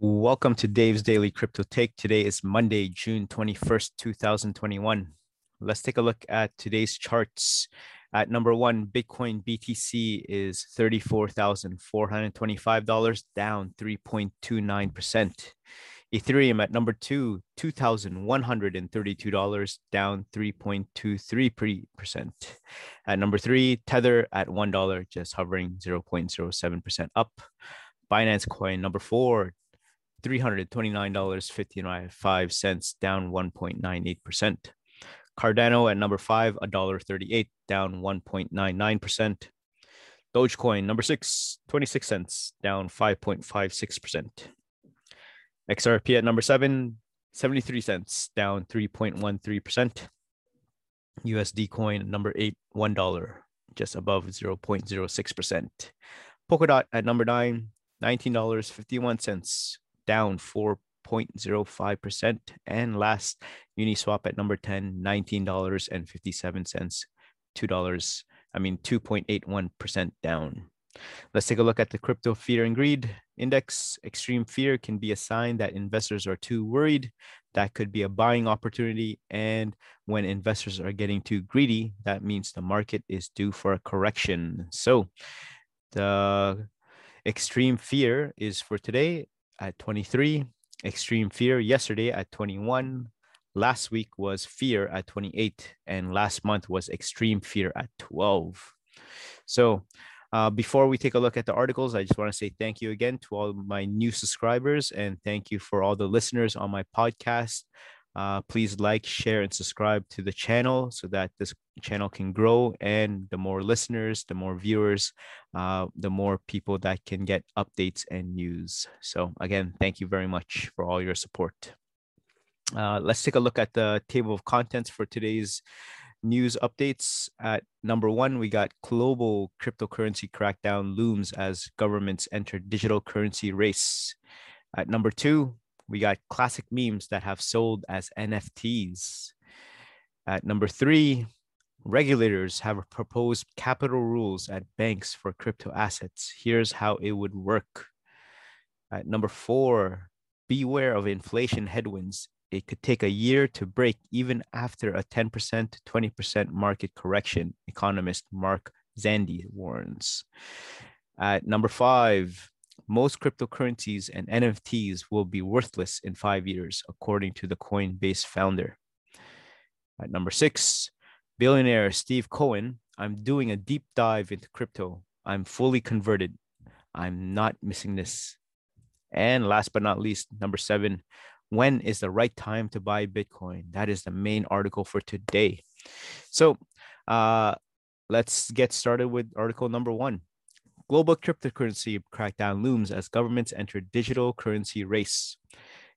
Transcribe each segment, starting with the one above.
Welcome to Dave's Daily Crypto Take. Today is Monday, June 21st, 2021. Let's take a look at today's charts. At number one, Bitcoin BTC is $34,425, down 3.29%. Ethereum at number two, $2,132, down 3.23%. At number three, Tether at $1, just hovering 0.07% up. Binance Coin number four, $329.55, down 1.98%. Cardano at number five, $1.38, down 1.99%. Dogecoin number six, 26 cents, down 5.56%. XRP at number seven, 73 cents, down 3.13%. USD coin number eight, $1, just above 0.06%. Polkadot at number nine, $19.51, down 4.05%. And last, Uniswap at number 10, $19.57, $2, I mean, 2.81% down. Let's take a look at the crypto fear and greed index. Extreme fear can be a sign that investors are too worried. That could be a buying opportunity. And when investors are getting too greedy, that means the market is due for a correction. So the extreme fear is for today at 23, extreme fear yesterday at 21. Last week was fear at 28, and last month was extreme fear at 12. So, uh, before we take a look at the articles, I just want to say thank you again to all my new subscribers and thank you for all the listeners on my podcast. Uh, please like, share, and subscribe to the channel so that this channel can grow. And the more listeners, the more viewers, uh, the more people that can get updates and news. So, again, thank you very much for all your support. Uh, let's take a look at the table of contents for today's news updates. At number one, we got global cryptocurrency crackdown looms as governments enter digital currency race. At number two, we got classic memes that have sold as NFTs. At number three, regulators have proposed capital rules at banks for crypto assets. Here's how it would work. At number four, beware of inflation headwinds. It could take a year to break even after a 10% to 20% market correction, economist Mark Zandi warns. At number five, most cryptocurrencies and NFTs will be worthless in five years, according to the Coinbase founder. At number six, billionaire Steve Cohen, I'm doing a deep dive into crypto. I'm fully converted. I'm not missing this. And last but not least, number seven, when is the right time to buy Bitcoin? That is the main article for today. So uh, let's get started with article number one. Global cryptocurrency crackdown looms as governments enter digital currency race.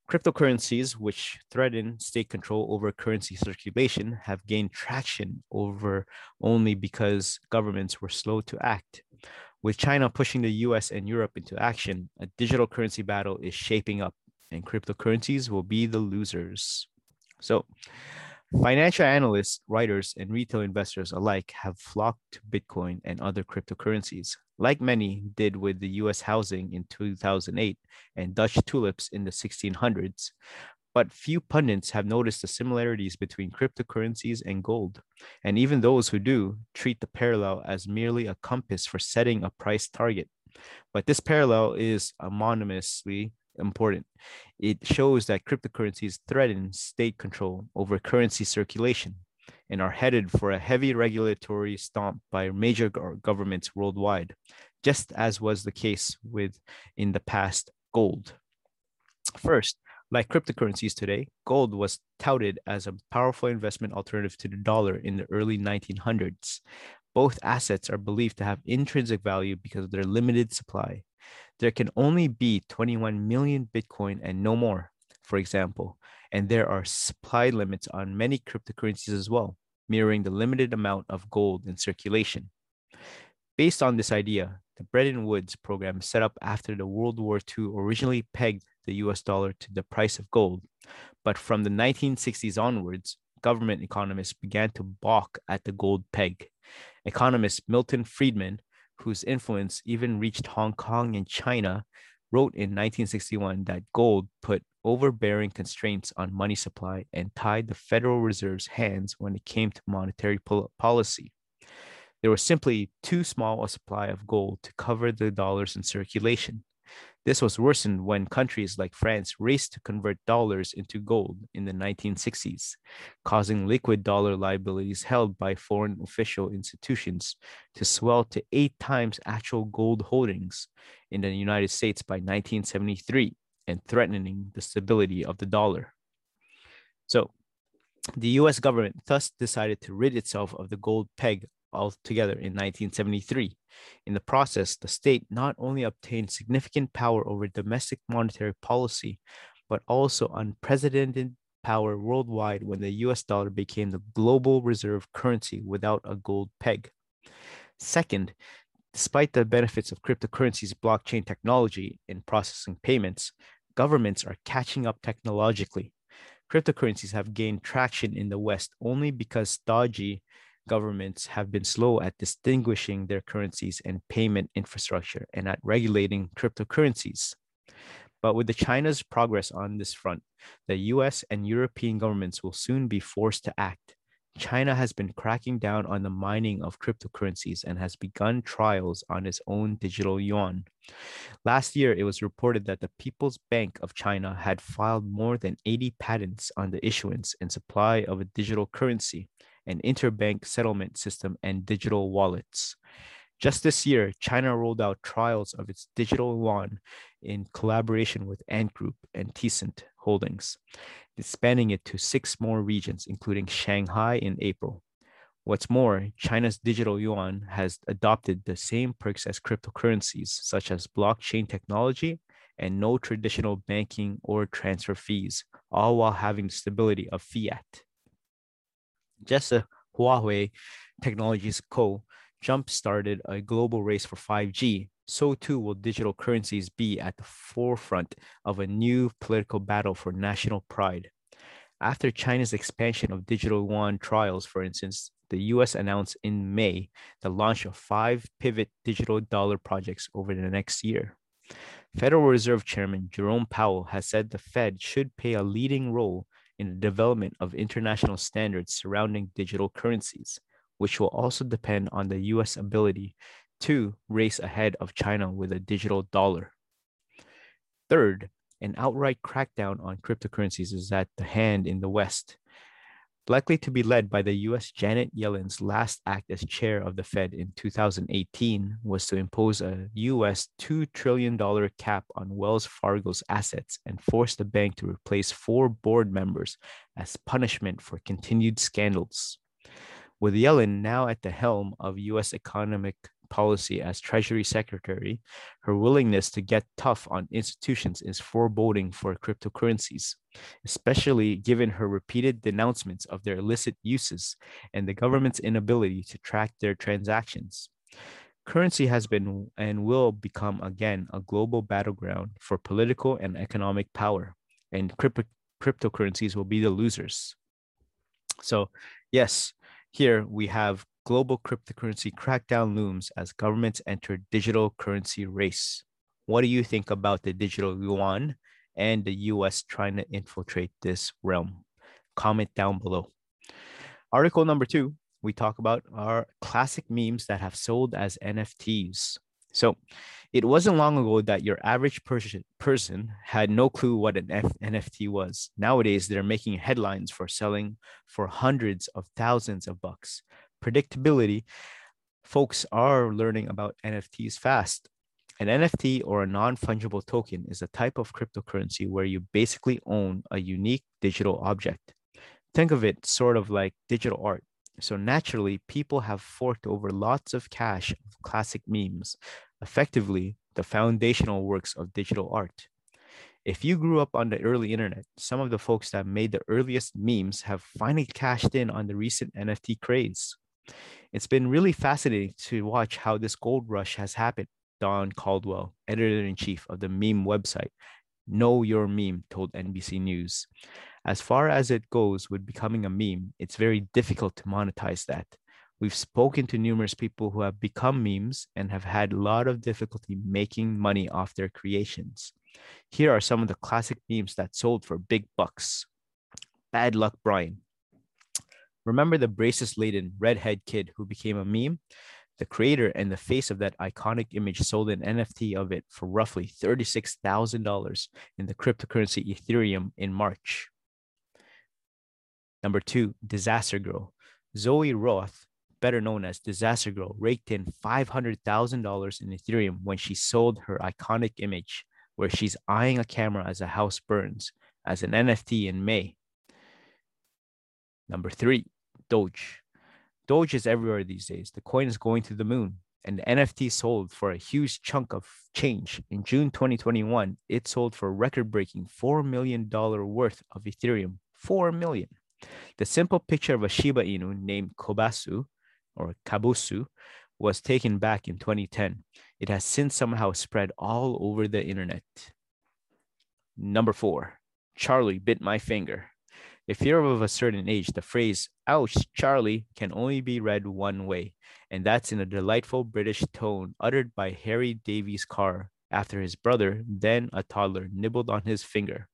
Cryptocurrencies, which threaten state control over currency circulation, have gained traction over only because governments were slow to act. With China pushing the US and Europe into action, a digital currency battle is shaping up, and cryptocurrencies will be the losers. So, Financial analysts, writers, and retail investors alike have flocked to Bitcoin and other cryptocurrencies, like many did with the US housing in 2008 and Dutch tulips in the 1600s. But few pundits have noticed the similarities between cryptocurrencies and gold. And even those who do treat the parallel as merely a compass for setting a price target. But this parallel is anonymously important. It shows that cryptocurrencies threaten state control over currency circulation and are headed for a heavy regulatory stomp by major governments worldwide, just as was the case with in the past gold. First, like cryptocurrencies today, gold was touted as a powerful investment alternative to the dollar in the early 1900s. Both assets are believed to have intrinsic value because of their limited supply there can only be 21 million Bitcoin and no more, for example. And there are supply limits on many cryptocurrencies as well, mirroring the limited amount of gold in circulation. Based on this idea, the Bretton Woods program set up after the World War II originally pegged the US dollar to the price of gold. But from the 1960s onwards, government economists began to balk at the gold peg. Economist Milton Friedman whose influence even reached Hong Kong and China, wrote in 1961 that gold put overbearing constraints on money supply and tied the Federal Reserve's hands when it came to monetary policy. There was simply too small a supply of gold to cover the dollars in circulation. This was worsened when countries like France raced to convert dollars into gold in the 1960s, causing liquid dollar liabilities held by foreign official institutions to swell to eight times actual gold holdings in the United States by 1973 and threatening the stability of the dollar. So, the US government thus decided to rid itself of the gold peg altogether in 1973. In the process, the state not only obtained significant power over domestic monetary policy, but also unprecedented power worldwide when the US dollar became the global reserve currency without a gold peg. Second, despite the benefits of cryptocurrencies blockchain technology in processing payments, governments are catching up technologically. Cryptocurrencies have gained traction in the West only because stodgy governments have been slow at distinguishing their currencies and payment infrastructure and at regulating cryptocurrencies. But with the China's progress on this front, the US and European governments will soon be forced to act. China has been cracking down on the mining of cryptocurrencies and has begun trials on its own digital yuan. Last year, it was reported that the People's Bank of China had filed more than 80 patents on the issuance and supply of a digital currency an interbank settlement system, and digital wallets. Just this year, China rolled out trials of its digital yuan in collaboration with Ant Group and Tencent Holdings, expanding it to six more regions, including Shanghai in April. What's more, China's digital yuan has adopted the same perks as cryptocurrencies, such as blockchain technology and no traditional banking or transfer fees, all while having the stability of fiat. Just as Huawei Technologies Co. jump started a global race for 5G, so too will digital currencies be at the forefront of a new political battle for national pride. After China's expansion of digital yuan trials, for instance, the US announced in May the launch of five pivot digital dollar projects over the next year. Federal Reserve Chairman Jerome Powell has said the Fed should play a leading role in the development of international standards surrounding digital currencies, which will also depend on the US ability to race ahead of China with a digital dollar. Third, an outright crackdown on cryptocurrencies is at the hand in the West likely to be led by the US Janet Yellen's last act as chair of the Fed in 2018 was to impose a US $2 trillion cap on Wells Fargo's assets and force the bank to replace four board members as punishment for continued scandals. With Yellen now at the helm of US economic policy as Treasury Secretary, her willingness to get tough on institutions is foreboding for cryptocurrencies, especially given her repeated denouncements of their illicit uses and the government's inability to track their transactions. Currency has been and will become again a global battleground for political and economic power, and crypto- cryptocurrencies will be the losers. So, yes, here we have global cryptocurrency crackdown looms as governments enter digital currency race. What do you think about the digital yuan and the US trying to infiltrate this realm? Comment down below. Article number two, we talk about our classic memes that have sold as NFTs. So it wasn't long ago that your average person, had no clue what an F- NFT was. Nowadays, they're making headlines for selling for hundreds of thousands of bucks predictability, folks are learning about NFTs fast. An NFT or a non fungible token is a type of cryptocurrency where you basically own a unique digital object. Think of it sort of like digital art. So naturally, people have forked over lots of cash of classic memes, effectively the foundational works of digital art. If you grew up on the early internet, some of the folks that made the earliest memes have finally cashed in on the recent NFT craze. It's been really fascinating to watch how this gold rush has happened. Don Caldwell, editor in chief of the meme website, Know Your Meme, told NBC News. As far as it goes with becoming a meme, it's very difficult to monetize that. We've spoken to numerous people who have become memes and have had a lot of difficulty making money off their creations. Here are some of the classic memes that sold for big bucks. Bad luck Brian. Remember the braces laden redhead kid who became a meme? The creator and the face of that iconic image sold an NFT of it for roughly $36,000 in the cryptocurrency Ethereum in March. Number two, Disaster Girl. Zoe Roth, better known as Disaster Girl, raked in $500,000 in Ethereum when she sold her iconic image, where she's eyeing a camera as a house burns, as an NFT in May. Number three, Doge. Doge is everywhere these days. The coin is going to the moon, and the NFT sold for a huge chunk of change. In June 2021, it sold for record breaking $4 million worth of Ethereum. 4 million. The simple picture of a Shiba Inu named Kobasu or Kabusu was taken back in 2010. It has since somehow spread all over the internet. Number four, Charlie bit my finger. If you're of a certain age, the phrase, ouch, Charlie, can only be read one way, and that's in a delightful British tone uttered by Harry Davies Carr after his brother, then a toddler, nibbled on his finger.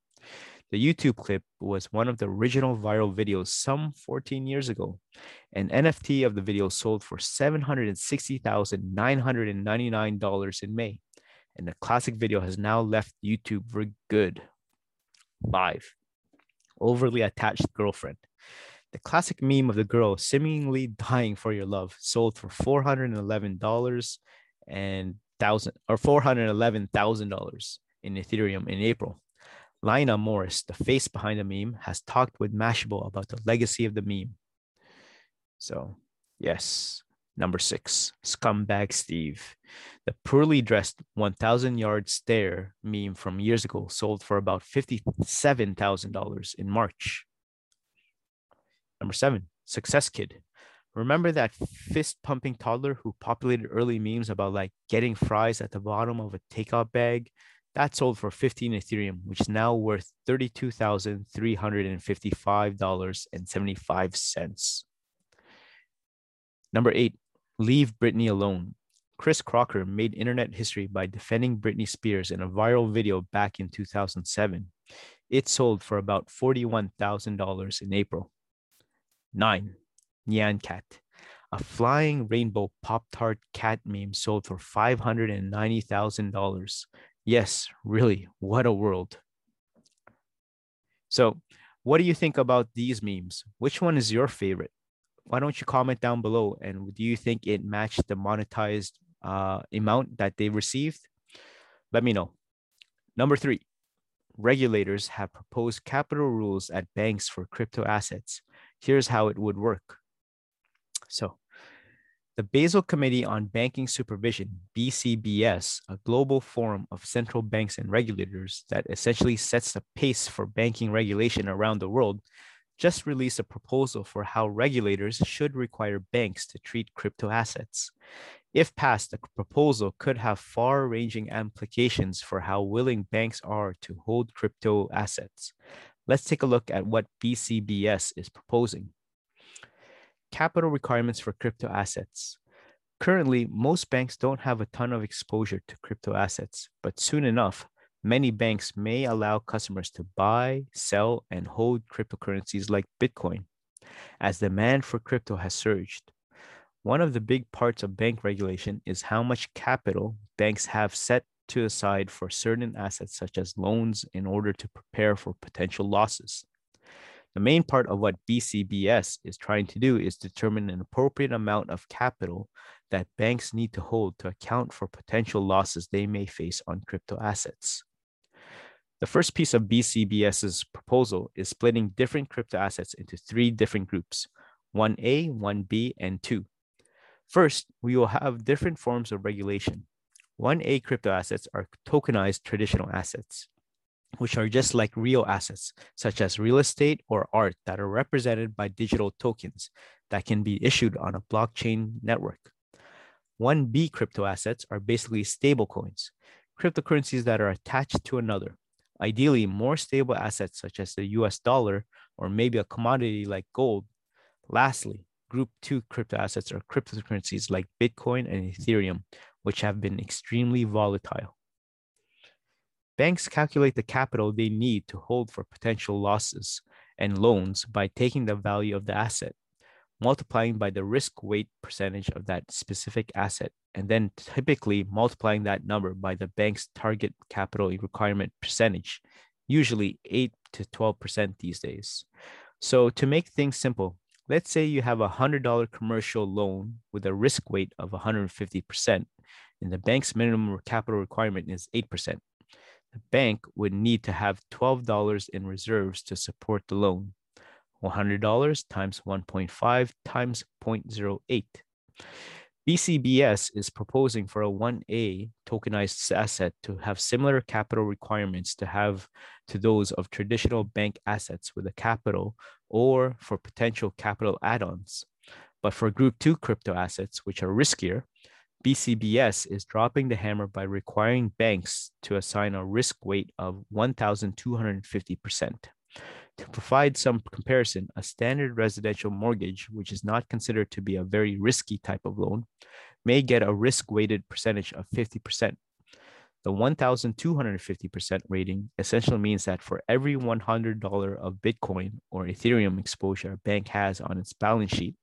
The YouTube clip was one of the original viral videos some 14 years ago. An NFT of the video sold for $760,999 in May, and the classic video has now left YouTube for good. Five, overly attached girlfriend. The classic meme of the girl seemingly dying for your love sold for $411 and thousand or $411,000 in Ethereum in April. Laina Morris, the face behind the meme, has talked with Mashable about the legacy of the meme. So, yes, number six, Scumbag Steve. The poorly dressed 1,000 yard stare meme from years ago sold for about $57,000 in March. Number seven, Success Kid. Remember that fist pumping toddler who populated early memes about like getting fries at the bottom of a takeout bag that sold for 15 Ethereum, which is now worth $32,355.75. Number eight, leave Britney alone. Chris Crocker made internet history by defending Britney Spears in a viral video back in 2007. It sold for about $41,000 in April. Nine, Nyan Cat. A flying rainbow Pop Tart cat meme sold for $590,000 Yes, really, what a world. So, what do you think about these memes? Which one is your favorite? Why don't you comment down below? And do you think it matched the monetized uh, amount that they received? Let me know. Number three, regulators have proposed capital rules at banks for crypto assets. Here's how it would work. So, the Basel Committee on Banking Supervision, BCBS, a global forum of central banks and regulators that essentially sets the pace for banking regulation around the world, just released a proposal for how regulators should require banks to treat crypto assets. If passed, the proposal could have far ranging implications for how willing banks are to hold crypto assets. Let's take a look at what BCBS is proposing capital requirements for crypto assets. Currently, most banks don't have a ton of exposure to crypto assets, but soon enough, many banks may allow customers to buy, sell, and hold cryptocurrencies like Bitcoin as demand for crypto has surged. One of the big parts of bank regulation is how much capital banks have set to aside for certain assets, such as loans, in order to prepare for potential losses. The main part of what BCBS is trying to do is determine an appropriate amount of capital that banks need to hold to account for potential losses they may face on crypto assets. The first piece of BCBS's proposal is splitting different crypto assets into three different groups 1A, 1B, and 2. First, we will have different forms of regulation. 1A crypto assets are tokenized traditional assets which are just like real assets, such as real estate or art that are represented by digital tokens that can be issued on a blockchain network. 1B crypto assets are basically stable coins, cryptocurrencies that are attached to another, ideally more stable assets such as the US dollar or maybe a commodity like gold. Lastly, group two crypto assets are cryptocurrencies like Bitcoin and Ethereum, which have been extremely volatile. Banks calculate the capital they need to hold for potential losses and loans by taking the value of the asset, multiplying by the risk weight percentage of that specific asset, and then typically multiplying that number by the bank's target capital requirement percentage, usually 8 to 12% these days. So, to make things simple, let's say you have a $100 commercial loan with a risk weight of 150%, and the bank's minimum capital requirement is 8% the bank would need to have $12 in reserves to support the loan. $100 times 1.5 times 0.08. BCBS is proposing for a 1A tokenized asset to have similar capital requirements to have to those of traditional bank assets with a capital or for potential capital add-ons. But for group 2 crypto assets which are riskier, BCBS is dropping the hammer by requiring banks to assign a risk weight of 1,250%. To provide some comparison, a standard residential mortgage, which is not considered to be a very risky type of loan, may get a risk weighted percentage of 50%. The 1,250% rating essentially means that for every $100 of Bitcoin or Ethereum exposure a bank has on its balance sheet,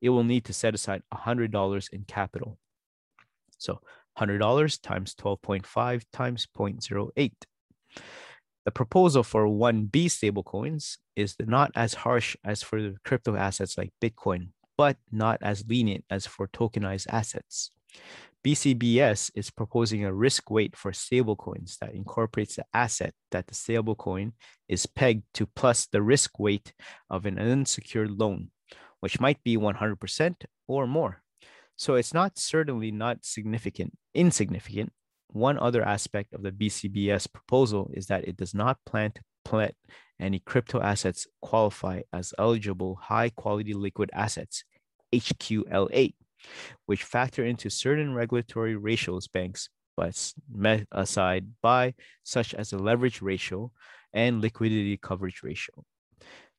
it will need to set aside $100 in capital. So $100 times 12.5 times 0.08. The proposal for 1B stablecoins is not as harsh as for crypto assets like Bitcoin, but not as lenient as for tokenized assets. BCBS is proposing a risk weight for stablecoins that incorporates the asset that the stablecoin is pegged to plus the risk weight of an unsecured loan, which might be 100% or more. So it's not certainly not significant, insignificant. One other aspect of the BCBS proposal is that it does not plan to let any crypto assets qualify as eligible high quality liquid assets, HQLA, which factor into certain regulatory ratios banks but met aside by, such as the leverage ratio and liquidity coverage ratio.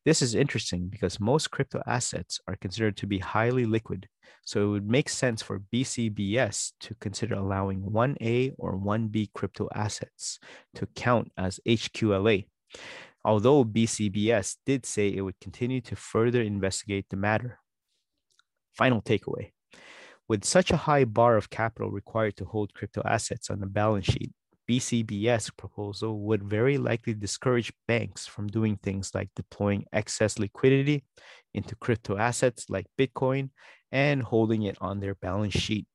This is interesting because most crypto assets are considered to be highly liquid, so it would make sense for BCBS to consider allowing 1A or 1B crypto assets to count as HQLA. Although BCBS did say it would continue to further investigate the matter. Final takeaway with such a high bar of capital required to hold crypto assets on the balance sheet, BCBS proposal would very likely discourage banks from doing things like deploying excess liquidity into crypto assets like Bitcoin and holding it on their balance sheet.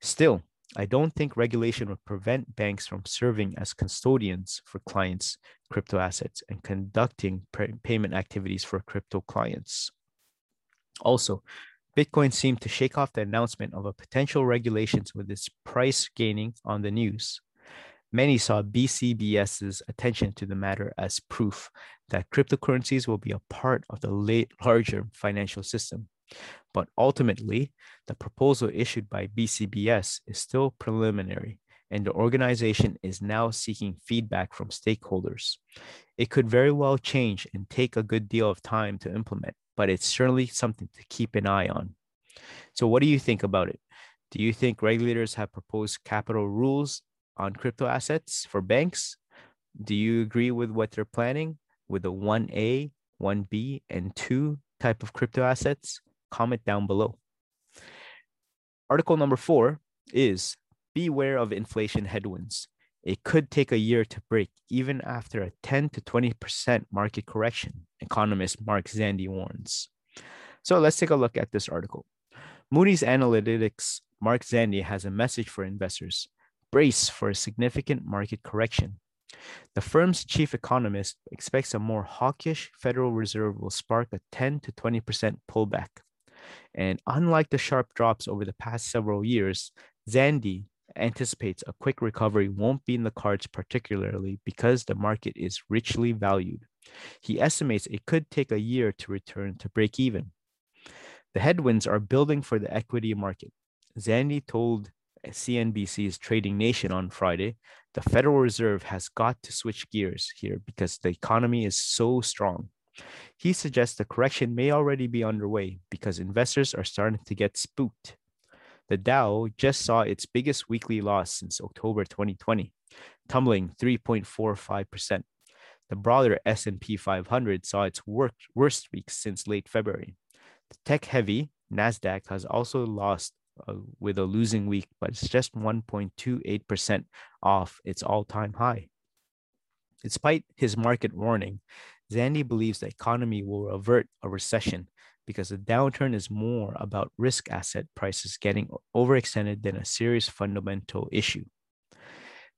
Still, I don't think regulation would prevent banks from serving as custodians for clients' crypto assets and conducting payment activities for crypto clients. Also, Bitcoin seemed to shake off the announcement of a potential regulations with its price gaining on the news. Many saw BCBS's attention to the matter as proof that cryptocurrencies will be a part of the late, larger financial system. But ultimately, the proposal issued by BCBS is still preliminary, and the organization is now seeking feedback from stakeholders. It could very well change and take a good deal of time to implement, but it's certainly something to keep an eye on. So, what do you think about it? Do you think regulators have proposed capital rules on crypto assets for banks. Do you agree with what they're planning with the 1A, 1B, and 2 type of crypto assets? Comment down below. Article number four is Beware of inflation headwinds. It could take a year to break, even after a 10 to 20% market correction, economist Mark Zandi warns. So let's take a look at this article. Moody's Analytics Mark Zandi has a message for investors brace for a significant market correction. The firm's chief economist expects a more hawkish Federal Reserve will spark a 10 to 20% pullback. And unlike the sharp drops over the past several years, Zandi anticipates a quick recovery won't be in the cards, particularly because the market is richly valued. He estimates it could take a year to return to break even. The headwinds are building for the equity market. Zandi told CNBC's Trading Nation on Friday, the Federal Reserve has got to switch gears here because the economy is so strong. He suggests the correction may already be underway because investors are starting to get spooked. The Dow just saw its biggest weekly loss since October 2020, tumbling 3.45%. The broader S&P 500 saw its worst week since late February. The tech-heavy Nasdaq has also lost uh, with a losing week, but it's just 1.28% off its all-time high. Despite his market warning, Zandi believes the economy will avert a recession because the downturn is more about risk asset prices getting overextended than a serious fundamental issue.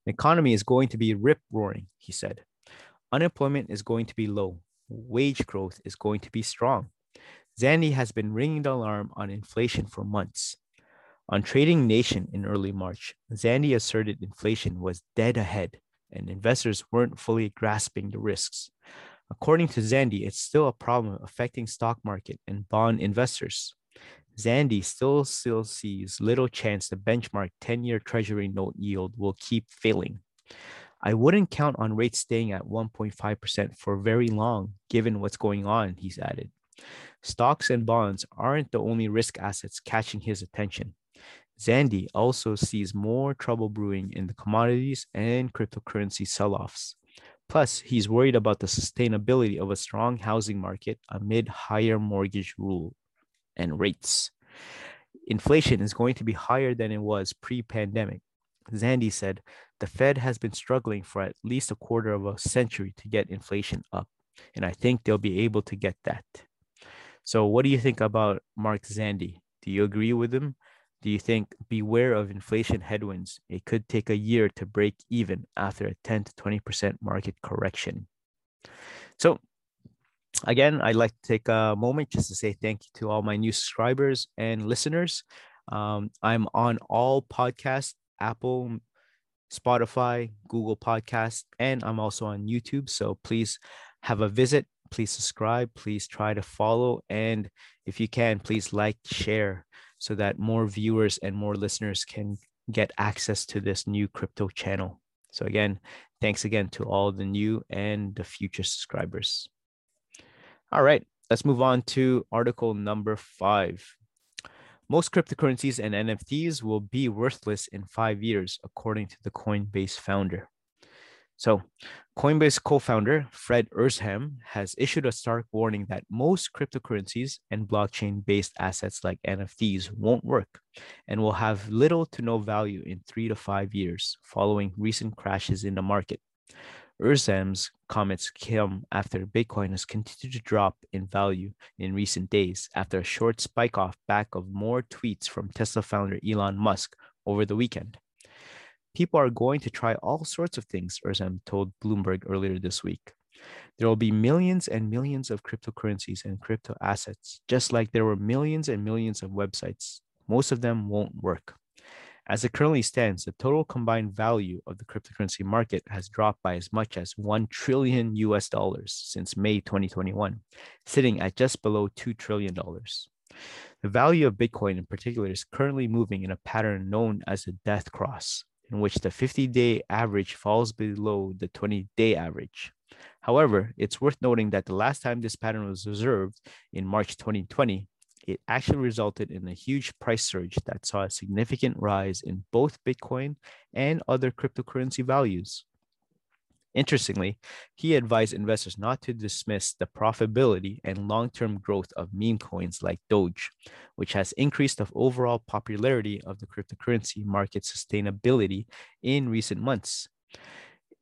The economy is going to be rip roaring, he said. Unemployment is going to be low. Wage growth is going to be strong. Zandi has been ringing the alarm on inflation for months. On Trading Nation in early March, Zandi asserted inflation was dead ahead and investors weren't fully grasping the risks. According to Zandi, it's still a problem affecting stock market and bond investors. Zandi still still sees little chance the benchmark 10-year treasury note yield will keep failing. I wouldn't count on rates staying at 1.5% for very long, given what's going on, he's added. Stocks and bonds aren't the only risk assets catching his attention. Zandi also sees more trouble brewing in the commodities and cryptocurrency sell offs. Plus, he's worried about the sustainability of a strong housing market amid higher mortgage rule and rates. Inflation is going to be higher than it was pre pandemic. Zandi said the Fed has been struggling for at least a quarter of a century to get inflation up, and I think they'll be able to get that. So, what do you think about Mark Zandi? Do you agree with him? Do you think beware of inflation headwinds? It could take a year to break even after a 10 to 20% market correction. So, again, I'd like to take a moment just to say thank you to all my new subscribers and listeners. Um, I'm on all podcasts, Apple, Spotify, Google Podcasts, and I'm also on YouTube. So please have a visit please subscribe, please try to follow, and if you can, please like, share so that more viewers and more listeners can get access to this new crypto channel. So, again, thanks again to all the new and the future subscribers. All right, let's move on to article number five. Most cryptocurrencies and NFTs will be worthless in five years, according to the Coinbase founder. So, Coinbase co founder Fred Ehrsam has issued a stark warning that most cryptocurrencies and blockchain based assets like NFTs won't work and will have little to no value in three to five years following recent crashes in the market. Ehrsam's comments come after Bitcoin has continued to drop in value in recent days after a short spike off back of more tweets from Tesla founder Elon Musk over the weekend people are going to try all sorts of things, Ehrsam told Bloomberg earlier this week. There will be millions and millions of cryptocurrencies and crypto assets, just like there were millions and millions of websites. Most of them won't work. As it currently stands, the total combined value of the cryptocurrency market has dropped by as much as 1 trillion US dollars since May 2021, sitting at just below $2 trillion. The value of Bitcoin in particular is currently moving in a pattern known as the death cross, in which the 50 day average falls below the 20 day average. However, it's worth noting that the last time this pattern was observed in March 2020, it actually resulted in a huge price surge that saw a significant rise in both Bitcoin and other cryptocurrency values. Interestingly, he advised investors not to dismiss the profitability and long-term growth of meme coins like Doge, which has increased the overall popularity of the cryptocurrency market sustainability in recent months.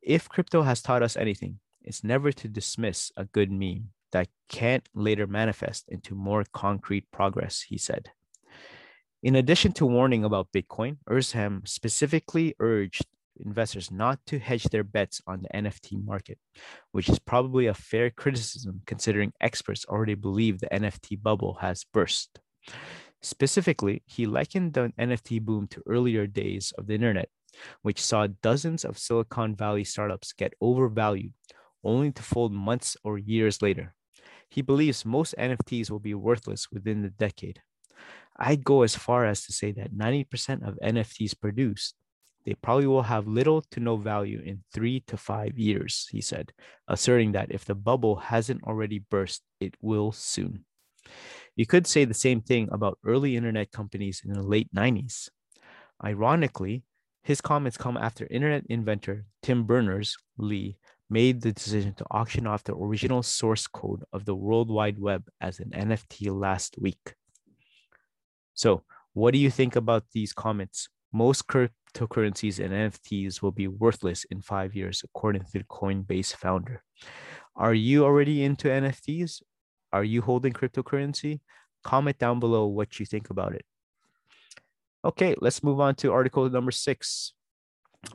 If crypto has taught us anything, it's never to dismiss a good meme that can't later manifest into more concrete progress, he said. In addition to warning about Bitcoin, Ehrsam specifically urged investors not to hedge their bets on the NFT market, which is probably a fair criticism considering experts already believe the NFT bubble has burst. Specifically, he likened the NFT boom to earlier days of the internet, which saw dozens of Silicon Valley startups get overvalued only to fold months or years later. He believes most NFTs will be worthless within the decade. I'd go as far as to say that 90% of NFTs produced they probably will have little to no value in three to five years, he said, asserting that if the bubble hasn't already burst, it will soon. You could say the same thing about early internet companies in the late 90s. Ironically, his comments come after internet inventor Tim Berners Lee made the decision to auction off the original source code of the World Wide Web as an NFT last week. So, what do you think about these comments? Most cryptocurrencies and NFTs will be worthless in five years, according to the Coinbase founder. Are you already into NFTs? Are you holding cryptocurrency? Comment down below what you think about it. Okay, let's move on to article number six.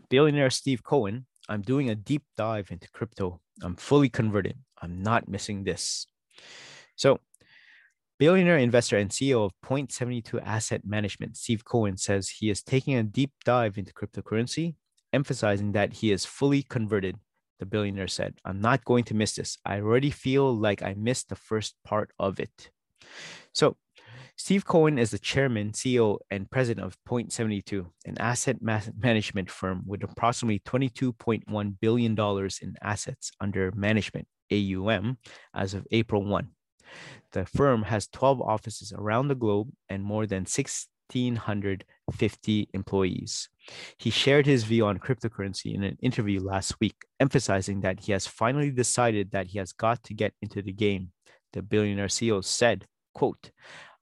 Billionaire Steve Cohen I'm doing a deep dive into crypto. I'm fully converted. I'm not missing this. So, billionaire investor and CEO of Point72 Asset Management, Steve Cohen, says he is taking a deep dive into cryptocurrency, emphasizing that he is fully converted. The billionaire said, I'm not going to miss this. I already feel like I missed the first part of it. So, Steve Cohen is the chairman, CEO, and president of Point72, an asset management firm with approximately $22.1 billion in assets under management, AUM, as of April 1. The firm has 12 offices around the globe and more than 1,650 employees. He shared his view on cryptocurrency in an interview last week, emphasizing that he has finally decided that he has got to get into the game. The billionaire CEO said, quote,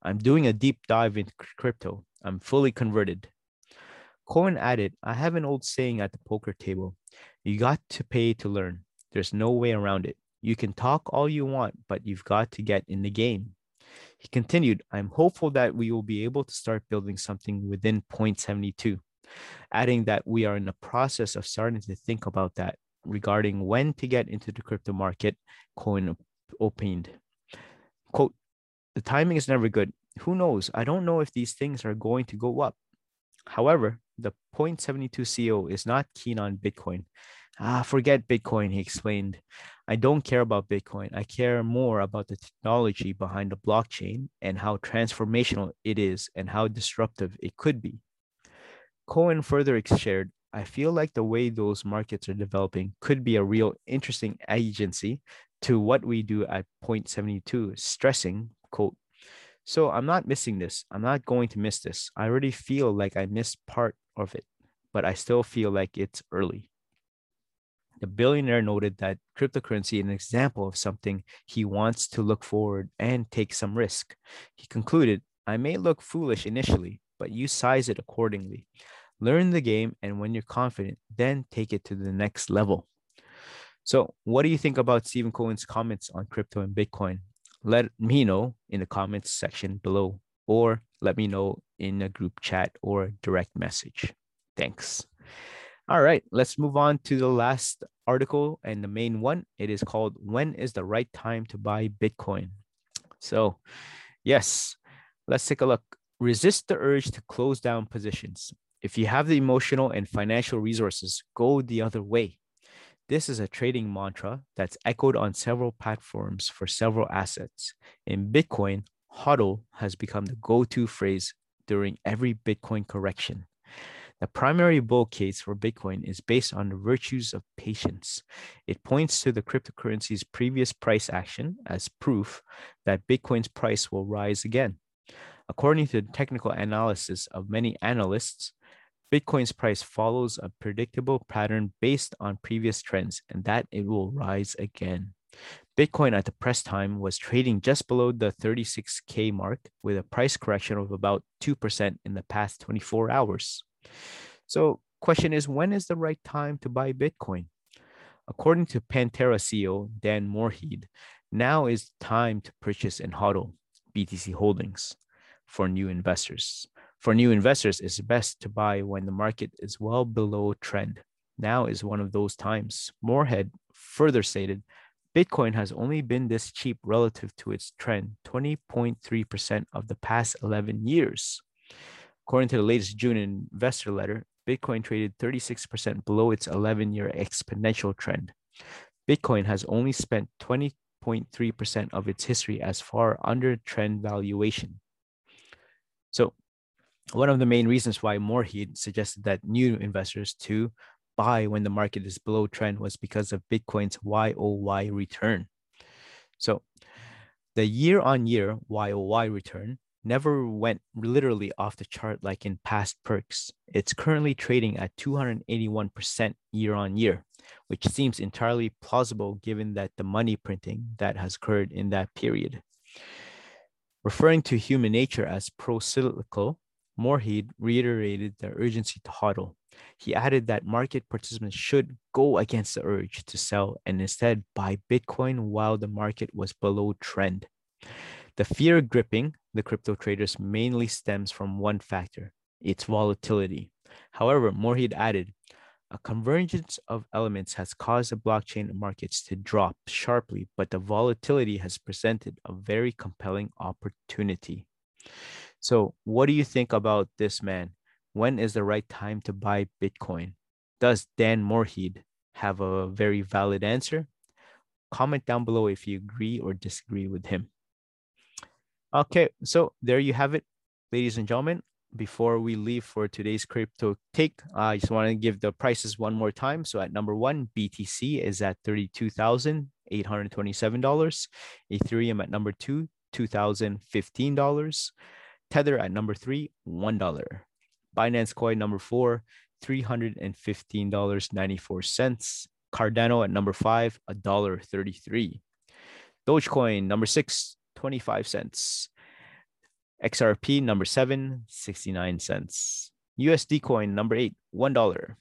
I'm doing a deep dive into crypto. I'm fully converted. Cohen added, I have an old saying at the poker table you got to pay to learn. There's no way around it. You can talk all you want, but you've got to get in the game. He continued, I'm hopeful that we will be able to start building something within point 72, adding that we are in the process of starting to think about that regarding when to get into the crypto market, Cohen opined. Quote, the timing is never good. Who knows? I don't know if these things are going to go up. However, the Point72 CEO is not keen on Bitcoin. Ah, forget Bitcoin, he explained. I don't care about Bitcoin. I care more about the technology behind the blockchain and how transformational it is and how disruptive it could be. Cohen further shared, I feel like the way those markets are developing could be a real interesting agency to what we do at Point72, stressing quote, so I'm not missing this. I'm not going to miss this. I already feel like I missed part of it, but I still feel like it's early. The billionaire noted that cryptocurrency is an example of something he wants to look forward and take some risk. He concluded, I may look foolish initially, but you size it accordingly. Learn the game, and when you're confident, then take it to the next level. So, what do you think about Stephen Cohen's comments on crypto and Bitcoin? let me know in the comments section below or let me know in a group chat or direct message. Thanks. All right, let's move on to the last article and the main one. It is called When is the Right Time to Buy Bitcoin? So, yes, let's take a look. Resist the urge to close down positions. If you have the emotional and financial resources, go the other way. This is a trading mantra that's echoed on several platforms for several assets. In Bitcoin, HODL has become the go to phrase during every Bitcoin correction. The primary bull case for Bitcoin is based on the virtues of patience. It points to the cryptocurrency's previous price action as proof that Bitcoin's price will rise again. According to the technical analysis of many analysts, Bitcoin's price follows a predictable pattern based on previous trends and that it will rise again. Bitcoin at the press time was trading just below the 36K mark with a price correction of about 2% in the past 24 hours. So, question is when is the right time to buy Bitcoin? According to Pantera CEO Dan Morehead, now is time to purchase and hodl BTC holdings for new investors. For new investors, it's best to buy when the market is well below trend. Now is one of those times. Morehead further stated Bitcoin has only been this cheap relative to its trend, 20.3% of the past 11 years. According to the latest June investor letter, Bitcoin traded 36% below its 11 year exponential trend. Bitcoin has only spent 20.3% of its history as far under trend valuation. So one of the main reasons why Morehead suggested that new investors to buy when the market is below trend was because of Bitcoin's YOY return. So the year on year YOY return never went literally off the chart like in past perks. It's currently trading at 281% year on year, which seems entirely plausible given that the money printing that has occurred in that period. Referring to human nature as pro-cyclical, Morehead reiterated the urgency to hodl. He added that market participants should go against the urge to sell and instead buy Bitcoin while the market was below trend. The fear gripping the crypto traders mainly stems from one factor its volatility. However, Morehead added, a convergence of elements has caused the blockchain markets to drop sharply, but the volatility has presented a very compelling opportunity. So, what do you think about this man? When is the right time to buy Bitcoin? Does Dan Morehead have a very valid answer? Comment down below if you agree or disagree with him. Okay, so there you have it, ladies and gentlemen. Before we leave for today's crypto take, I just want to give the prices one more time. So at number one, BTC is at $32,827. Ethereum at number two, $2,015. Tether at number three, $1. Binance Coin number four, $315.94. Cardano at number five, $1.33. Dogecoin number six, 25 cents. XRP number seven, 69 cents. USD coin number eight, $1.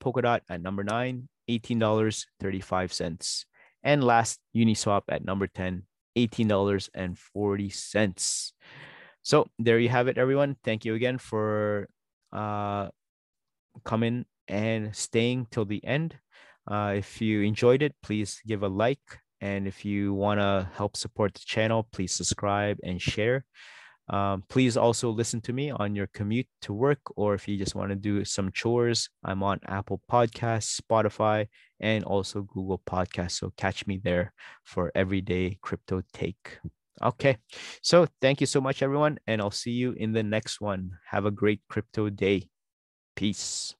Polkadot at number nine, $18.35. And last, Uniswap at number 10, $18.40. So there you have it, everyone. Thank you again for uh, coming and staying till the end. Uh, if you enjoyed it, please give a like. And if you want to help support the channel, please subscribe and share. Um, please also listen to me on your commute to work, or if you just want to do some chores, I'm on Apple Podcasts, Spotify, and also Google Podcasts. So catch me there for everyday crypto take. Okay. So thank you so much, everyone. And I'll see you in the next one. Have a great crypto day. Peace.